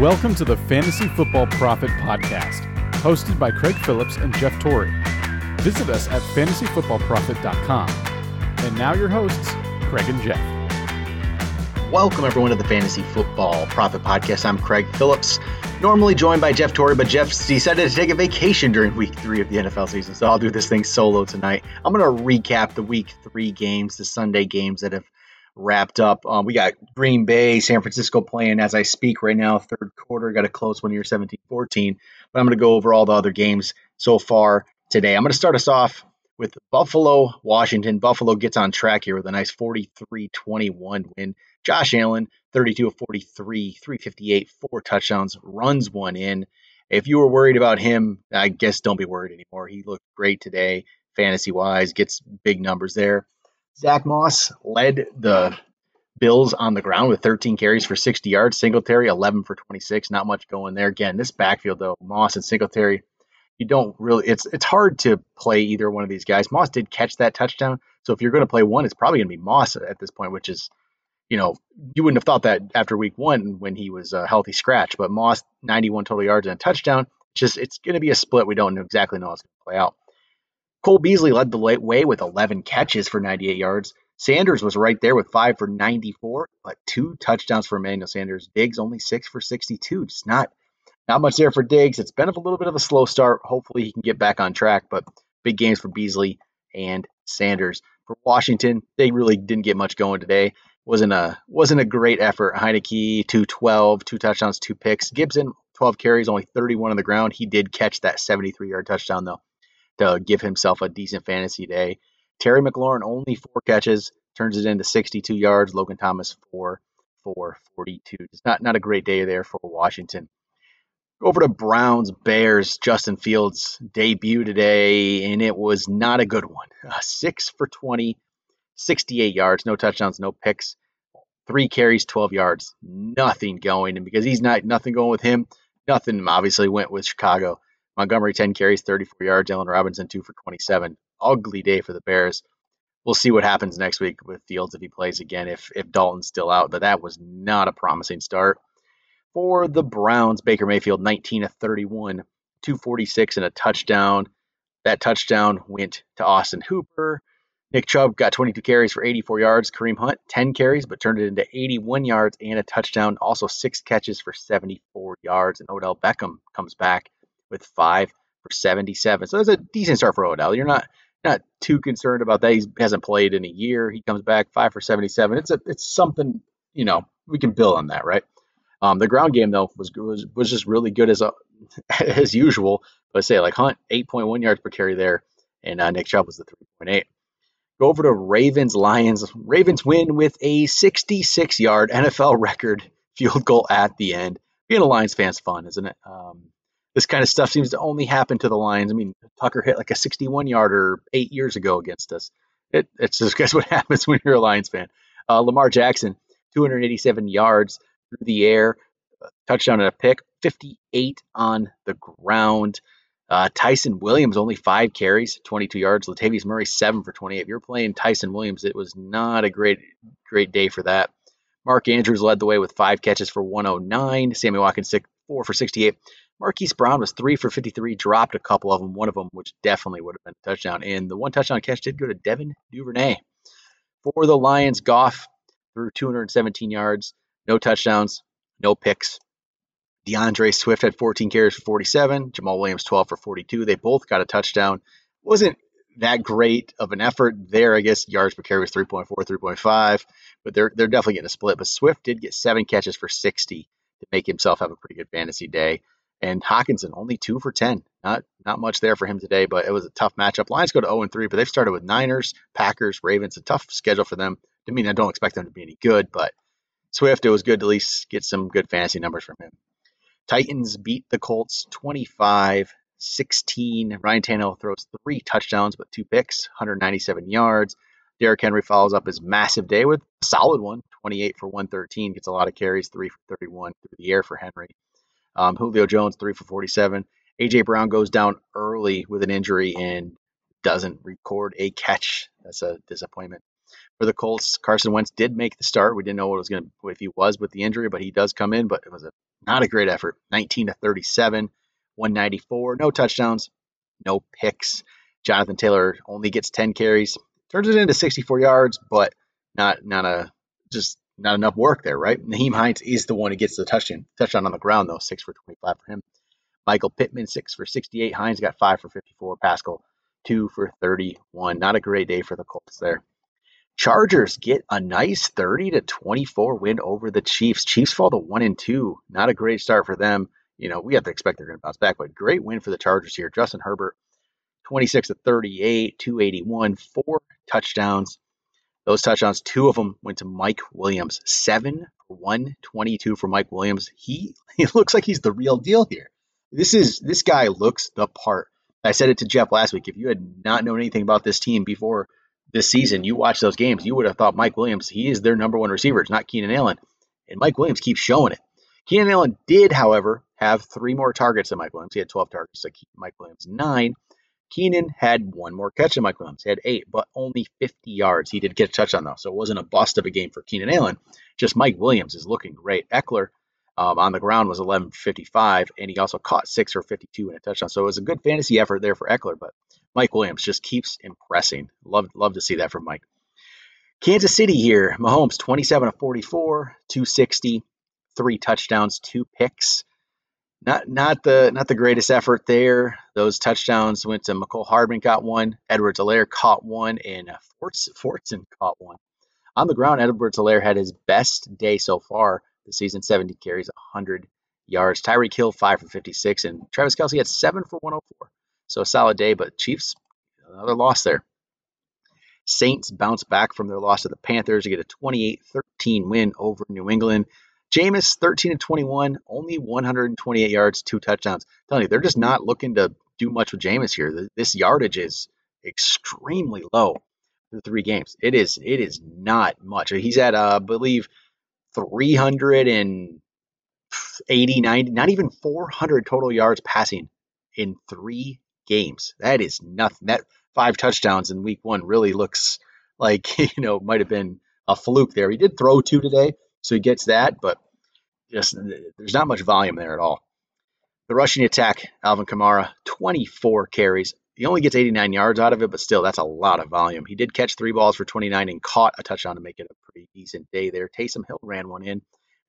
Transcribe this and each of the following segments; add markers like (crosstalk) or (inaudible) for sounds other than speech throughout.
Welcome to the Fantasy Football Profit Podcast, hosted by Craig Phillips and Jeff Torrey. Visit us at fantasyfootballprofit.com. And now your hosts, Craig and Jeff. Welcome, everyone, to the Fantasy Football Profit Podcast. I'm Craig Phillips, normally joined by Jeff Torrey, but Jeff decided to take a vacation during week three of the NFL season, so I'll do this thing solo tonight. I'm going to recap the week three games, the Sunday games that have wrapped up. Um, we got Green Bay, San Francisco playing as I speak right now, third quarter. Got a close one here, 17 14. But I'm going to go over all the other games so far today. I'm going to start us off with Buffalo, Washington. Buffalo gets on track here with a nice 43 21 win. Josh Allen, 32 of 43, 358, four touchdowns, runs one in. If you were worried about him, I guess don't be worried anymore. He looked great today, fantasy wise, gets big numbers there. Zack Moss led the Bills on the ground with 13 carries for 60 yards. Singletary, 11 for 26. Not much going there. Again, this backfield, though, Moss and Singletary, you don't really, it's it's hard to play either one of these guys. Moss did catch that touchdown. So if you're going to play one, it's probably going to be Moss at this point, which is you know, you wouldn't have thought that after week one when he was a healthy scratch. But Moss, 91 total yards and a touchdown. Just it's going to be a split. We don't exactly know how it's going to play out. Cole Beasley led the way with 11 catches for 98 yards. Sanders was right there with five for 94, but two touchdowns for Emmanuel Sanders. Diggs only six for 62. Just not not much there for Diggs. It's been a little bit of a slow start. Hopefully he can get back on track, but big games for Beasley and Sanders. For Washington, they really didn't get much going today wasn't a wasn't a great effort. Heinicke, 212, two touchdowns, two picks. Gibson, 12 carries, only 31 on the ground. He did catch that 73 yard touchdown though to give himself a decent fantasy day. Terry McLaurin only four catches, turns it into 62 yards. Logan Thomas four for 42. It's not not a great day there for Washington. Over to Browns, Bears, Justin Fields debut today, and it was not a good one. Uh, six for 20, 68 yards, no touchdowns, no picks, three carries, 12 yards, nothing going. And because he's not nothing going with him, nothing obviously went with Chicago. Montgomery 10 carries, 34 yards. Allen Robinson two for 27. Ugly day for the Bears. We'll see what happens next week with Fields if he plays again. If if Dalton's still out, but that was not a promising start for the Browns. Baker Mayfield 19 of 31, 246 and a touchdown. That touchdown went to Austin Hooper. Nick Chubb got 22 carries for 84 yards. Kareem Hunt, 10 carries, but turned it into 81 yards and a touchdown. Also, six catches for 74 yards. And Odell Beckham comes back with five for 77. So that's a decent start for Odell. You're not not too concerned about that. He hasn't played in a year. He comes back five for 77. It's a it's something you know we can build on that, right? Um, the ground game though was was was just really good as a (laughs) as usual. I say like Hunt 8.1 yards per carry there, and uh, Nick Chubb was the 3.8. Go over to Ravens Lions. Ravens win with a 66 yard NFL record (laughs) field goal at the end. Being a Lions fan's fun, isn't it? Um, this kind of stuff seems to only happen to the Lions. I mean, Tucker hit like a 61 yarder eight years ago against us. It, it's just (laughs) guess what happens when you're a Lions fan. Uh, Lamar Jackson, 287 yards through the air, touchdown and a pick, 58 on the ground. Uh, Ty'Son Williams only five carries, 22 yards. Latavius Murray seven for 28. If you're playing Ty'Son Williams, it was not a great great day for that. Mark Andrews led the way with five catches for 109. Sammy Watkins six, four for 68. Marquise Brown was three for 53, dropped a couple of them. One of them, which definitely would have been a touchdown. And the one touchdown catch did go to Devin Duvernay. For the Lions, Goff threw 217 yards, no touchdowns, no picks. D'Andre Swift had 14 carries for 47. Jamaal Williams 12 for 42. They both got a touchdown. Wasn't that great of an effort there. I guess yards per carry was 3.4, 3.5, but they're they're definitely getting a split. But Swift did get seven catches for 60 to make himself have a pretty good fantasy day. And Hockenson only two for 10. Not not much there for him today, but it was a tough matchup. Lions go to 0 and 3, but they've started with Niners, Packers, Ravens. A tough schedule for them. I mean, I don't expect them to be any good, but Swift, it was good to at least get some good fantasy numbers from him. Titans beat the Colts 25 16. Ryan Tannehill throws three touchdowns but two picks, 197 yards. Derrick Henry follows up his massive day with a solid one, 28 for 113. Gets a lot of carries, 3 for 31 through the air for Henry. Um, Julio Jones, 3 for 47. A.J. Brown goes down early with an injury and doesn't record a catch. That's a disappointment. for the Colts. Carson Wentz did make the start. We didn't know what was going if he was with the injury, but he does come in. But it was a, not a great effort. 19 to 37, 194, no touchdowns, no picks. Jonathan Taylor only gets 10 carries, turns it into 64 yards, but not not a just not enough work there, right? Nyheim Hines is the one who gets the touchdown touchdown on the ground though, six for 25 for him. Michael Pittman six for 68. Hines got five for 54. Pascal two for 31. Not a great day for the Colts there. Chargers get a nice 30 to 24 win over the Chiefs. Chiefs fall to 1 and 2. Not a great start for them. You know, we have to expect they're going to bounce back, but great win for the Chargers here. Justin Herbert 26 to 38, 281, four touchdowns. Those touchdowns, two of them went to Mike Williams. 7 for 122 for Mike Williams. He (laughs) he looks like he's the real deal here. This is this guy looks the part. I said it to Jeff last week. If you had not known anything about this team before this season, you watch those games, you would have thought Mike Williams, he is their number one receiver. It's not Keenan Allen. And Mike Williams keeps showing it. Keenan Allen did, however, have three more targets than Mike Williams. He had 12 targets, like Mike Williams nine. Keenan had one more catch than Mike Williams. He had eight, but only 50 yards. He did get a touchdown, though, so it wasn't a bust of a game for Keenan Allen. Just Mike Williams is looking great. Ekeler um, on the ground was 11.55, and he also caught six or 52 in a touchdown. So it was a good fantasy effort there for Ekeler, but Mike Williams just keeps impressing. Love love to see that from Mike. Kansas City here, Mahomes 27 of 44, 260, three touchdowns, two picks. Not not the not the greatest effort there. Those touchdowns went to Mecole Hardman got one, Edwards-Helaire caught one, and uh, Forts, Fortson caught one. On the ground, Edwards-Helaire had his best day so far the season, 70 carries, 100 yards. Tyreek Hill, 5 for 56, and Travis Kelce had 7 for 104. So a solid day, but Chiefs, another loss there. Saints bounce back from their loss to the Panthers to get a 28 13 win over New England. Jameis, 13 and 21, only 128 yards, two touchdowns. I'm telling you, they're just not looking to do much with Jameis here. This yardage is extremely low through three games. It is it is not much. He's at uh, I believe 380, 90, not even 400 total yards passing in three games. That is nothing. That five touchdowns in week one really looks like, (laughs) you know, might have been a fluke there. He did throw two today, so he gets that, but just there's not much volume there at all. The rushing attack, Alvin Kamara, 24 carries. He only gets 89 yards out of it, but still, that's a lot of volume. He did catch three balls for 29 and caught a touchdown to make it a pretty decent day there. Taysom Hill ran one in,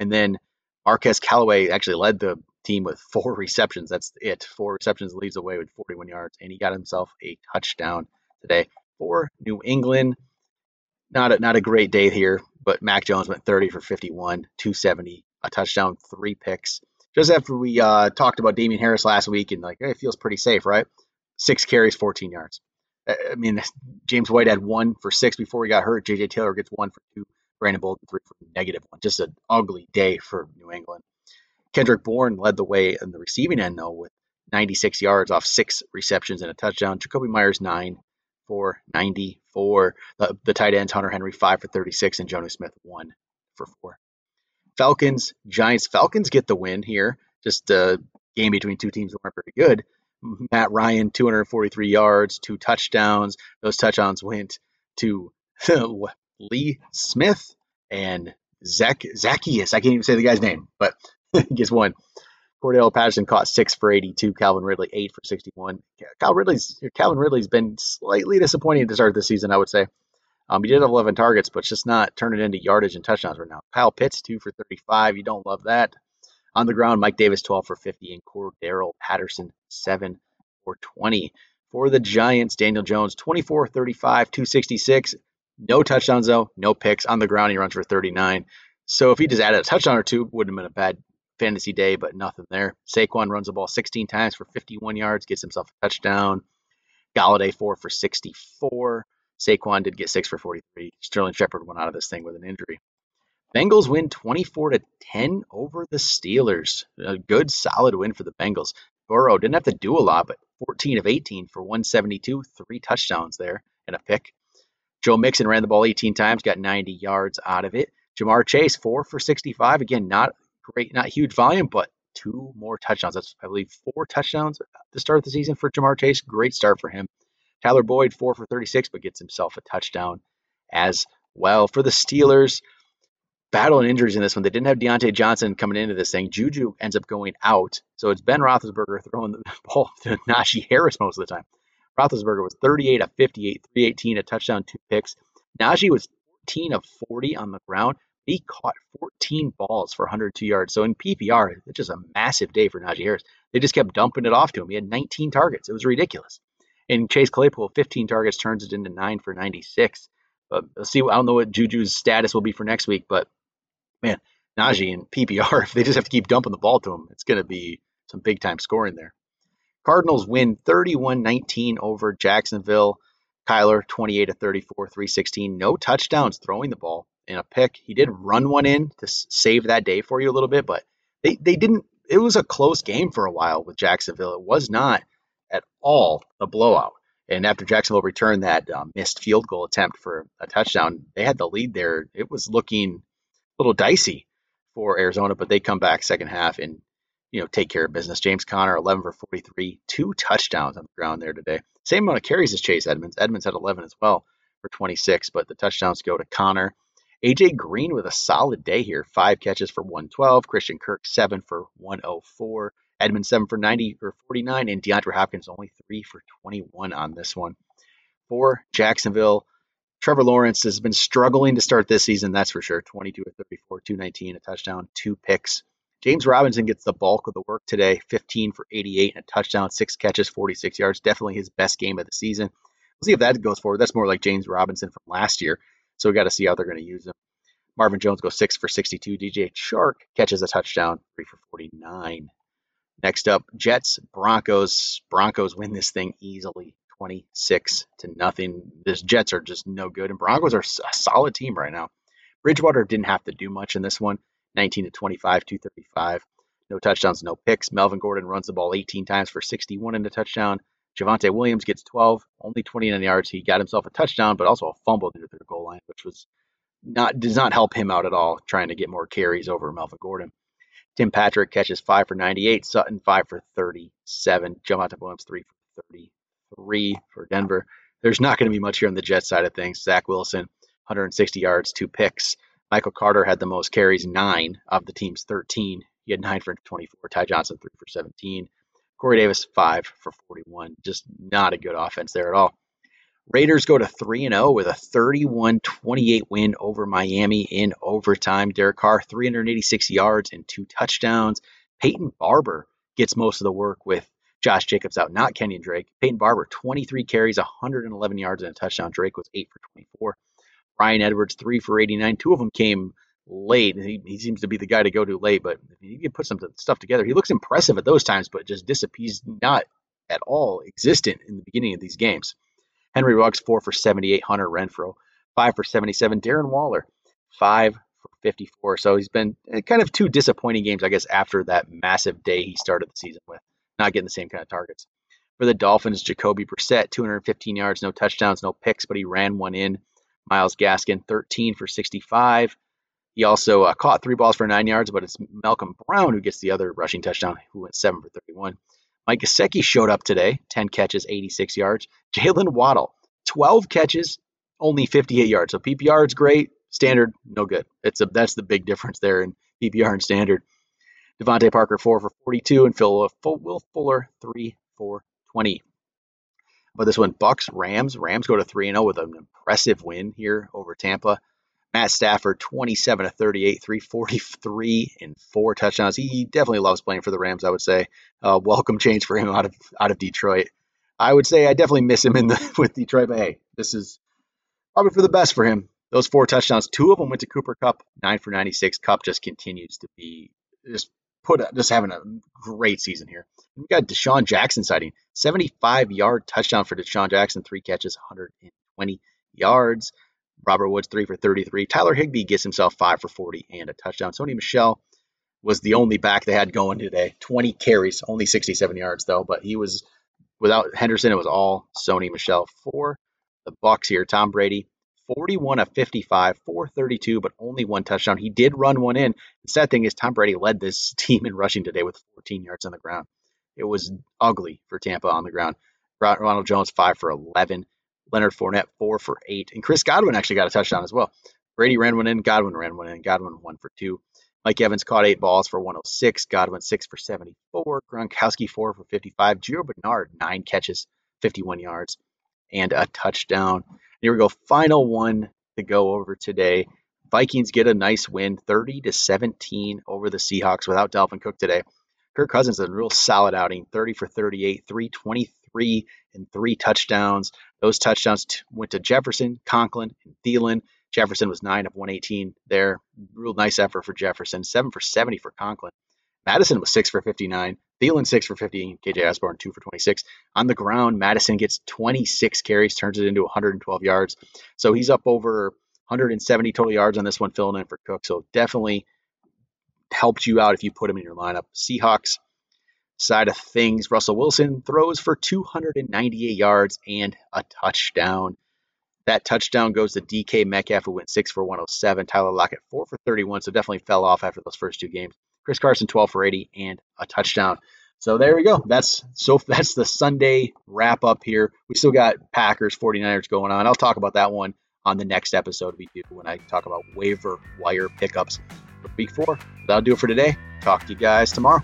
and then Marquez Callaway actually led the team with four (laughs) receptions. That's it. Four receptions leads away with 41 yards, and he got himself a touchdown today for New England. Not a, not a great day here, but Mac Jones went 30 for 51, 270, a touchdown, three picks. Just after we uh, talked about Damien Harris last week, and like, hey, it feels pretty safe, right? Six carries, 14 yards. I mean, (laughs) James White had one for six before he got hurt. J.J. Taylor gets one for two. Brandon Bolden three for negative one. Just an ugly day for New England. Kendrick Bourne led the way in the receiving end, though, with 96 yards off six receptions and a touchdown. Jakobi Meyers, nine for 94. The, the tight ends, Hunter Henry, five for 36, and Jonnu Smith, one for four. Falcons, Giants. Falcons get the win here. Just a game between two teams that weren't very good. Matt Ryan, 243 yards, two touchdowns. Those touchdowns went to (laughs) Lee Smith and Zach Zaccheaus. I can't even say the guy's name, but (laughs) he gets one. Cordarrelle Patterson caught six for 82. Calvin Ridley eight for 61. Calvin Ridley's Calvin Ridley's been slightly disappointing to start of the season, I would say. Um, he did have 11 targets, but it's just not turning into yardage and touchdowns right now. Kyle Pitts two for 35. You don't love that. On the ground, Mike Davis 12 for 50 and Cordarrelle Patterson seven for 20. For the Giants, Daniel Jones 24 35, 266. No touchdowns though, no picks. On the ground, he runs for 39. So if he just added a touchdown or two, wouldn't have been a bad fantasy day, but nothing there. Saquon runs the ball 16 times for 51 yards, gets himself a touchdown. Golladay four for 64. Saquon did get six for 43. Sterling Shepard went out of this thing with an injury. Bengals win 24 to 10 over the Steelers. A good, solid win for the Bengals. Burrow didn't have to do a lot, but 14 of 18 for 172, three touchdowns there and a pick. Joe Mixon ran the ball 18 times, got 90 yards out of it. Ja'Marr Chase, four for 65. Again, not great, not huge volume, but two more touchdowns. That's, I believe, four touchdowns to start the season for Ja'Marr Chase. Great start for him. Tyler Boyd, four for 36, but gets himself a touchdown as well. For the Steelers, battle and injuries in this one. They didn't have Diontae Johnson coming into this thing. Juju ends up going out. So it's Ben Roethlisberger throwing the (laughs) ball to Najee Harris most of the time. Roethlisberger was 38 of 58, 318, a touchdown, two picks. Najee was 14 of 40 on the ground. He caught 14 balls for 102 yards. So in PPR, it's just a massive day for Najee Harris. They just kept dumping it off to him. He had 19 targets. It was ridiculous. And Chase Claypool, 15 targets, turns it into nine for 96. But let's see. I don't know what Juju's status will be for next week, but man, Najee and PPR, (laughs) if they just have to keep dumping the ball to him, it's going to be some big time scoring there. Cardinals win 31 19 over Jacksonville. Kyler, 28 of 34, 316. No touchdowns throwing the ball in a pick. He did run one in to save that day for you a little bit, but they, they didn't. It was a close game for a while with Jacksonville. It was not at all a blowout. And after Jacksonville returned that um, missed field goal attempt for a touchdown, they had the lead there. It was looking a little dicey for Arizona, but they come back second half and you know take care of business. James Conner, 11 for 43, two touchdowns on the ground there today. Same amount of carries as Chase Edmonds. Edmonds had 11 as well for 26, but the touchdowns go to Conner. AJ Green with a solid day here, five catches for 112. Christian Kirk seven for 104. Edmund seven for 90 or 49, and DeAndre Hopkins only three for 21 on this one. For Jacksonville, Trevor Lawrence has been struggling to start this season, that's for sure. 22 of 34, 219, a touchdown, two picks. James Robinson gets the bulk of the work today, 15 for 88 and a touchdown, six catches, 46 yards. Definitely his best game of the season. We'll see if that goes forward. That's more like James Robinson from last year. So we got to see how they're going to use him. Marvin Jones goes six for 62. DJ Chark catches a touchdown, three for 49. Next up, Jets, Broncos. Broncos win this thing easily, 26 to nothing. This Jets are just no good, and Broncos are a solid team right now. Bridgewater didn't have to do much in this one, 19 to 25, 235. No touchdowns, no picks. Melvin Gordon runs the ball 18 times for 61 and a touchdown. Javonte Williams gets 12, only 29 yards. He got himself a touchdown, but also a fumble near the goal line, which was not does not help him out at all, trying to get more carries over Melvin Gordon. Tim Patrick catches five for 98. Sutton five for 37. Javonte Williams three for 33 for Denver. There's not going to be much here on the Jets side of things. Zach Wilson, 160 yards, two picks. Michael Carter had the most carries, nine of the team's 13. He had nine for 24. Ty Johnson, three for 17. Corey Davis, five for 41. Just not a good offense there at all. Raiders go to 3 0 with a 31 28 win over Miami in overtime. Derek Carr, 386 yards and two touchdowns. Peyton Barber gets most of the work with Josh Jacobs out, not Kenyon Drake. Peyton Barber, 23 carries, 111 yards, and a touchdown. Drake was 8 for 24. Bryan Edwards, 3 for 89. Two of them came late. He, he seems to be the guy to go to late, but he can put some stuff together. He looks impressive at those times, but just disappears, not at all existent in the beginning of these games. Henry Ruggs, four for 78. Hunter Renfrow, five for 77. Darren Waller, five for 54. So he's been eh, kind of two disappointing games, I guess, after that massive day he started the season with, not getting the same kind of targets. For the Dolphins, Jacoby Brissett, 215 yards, no touchdowns, no picks, but he ran one in. Myles Gaskin, 13 for 65. He also uh, caught three balls for nine yards, but it's Malcolm Brown who gets the other rushing touchdown, who went seven for 31. Mike Gesicki showed up today, 10 catches, 86 yards. Jaylen Waddle, 12 catches, only 58 yards. So PPR is great, standard no good. It's a that's the big difference there in PPR and standard. DeVante Parker four for 42 and Phil Will Fuller three for 20. But this one, Bucks Rams. Rams go to 3 0 with an impressive win here over Tampa. Matt Stafford, 27 to 38, 343 and four touchdowns. He definitely loves playing for the Rams, I would say. Uh, welcome change for him out of out of Detroit. I would say I definitely miss him in the (laughs) with Detroit, but hey, this is probably for the best for him. Those four touchdowns, two of them went to Cooper Kupp, nine for 96. Kupp just continues to be just put just having a great season here. We got DeSean Jackson sighting, 75 yard touchdown for DeSean Jackson, three catches, 120 yards. Robert Woods, three for 33. Tyler Higbee gets himself five for 40 and a touchdown. Sony Michel was the only back they had going today. 20 carries, only 67 yards though, but he was without Henderson. It was all Sony Michel for the Bucks here. Tom Brady, 41 of 55, 432, but only one touchdown. He did run one in. The sad thing is Tom Brady led this (laughs) team in rushing today with 14 yards on the ground. It was ugly for Tampa on the ground. Ronald Jones, five for 11. Leonard Fournette, four for eight. And Chris Godwin actually got a touchdown as well. Brady ran one in, Godwin ran one in, Godwin one for two. Mike Evans caught eight balls for 106, Godwin six for 74, Gronkowski four for 55, Gio Bernard nine catches, 51 yards, and a touchdown. Here we go, final one to go over today. Vikings get a nice win, 30 to 17 over the Seahawks without Dalvin Cook today. Kirk Cousins a real solid outing, 30 for 38, 323 and three touchdowns. Those touchdowns t- went to Jefferson, Conklin, and Thielen. Jefferson was 9 of 118 there. Real nice effort for Jefferson. 7 for 70 for Conklin. Mattison was 6 for 59. Thielen 6 for 15. KJ Osborn 2 for 26. On the ground, Mattison gets 26 carries, turns it into 112 yards. So he's up over 170 total yards on this one, filling in for Cook. So definitely helped you out if you put him in your lineup. Seahawks side of things, Russell Wilson throws for 298 yards and a touchdown. That touchdown goes to DK Metcalf, who went 6 for 107. Tyler Lockett, 4 for 31, so definitely fell off after those first two games. Chris Carson, 12 for 80 and a touchdown. So there we go. That's so (laughs) that's the Sunday wrap up here. We still got Packers 49ers going on. I'll talk about that one on the next episode we do when I talk about waiver wire pickups for week four. That'll do it for today. Talk to you guys tomorrow.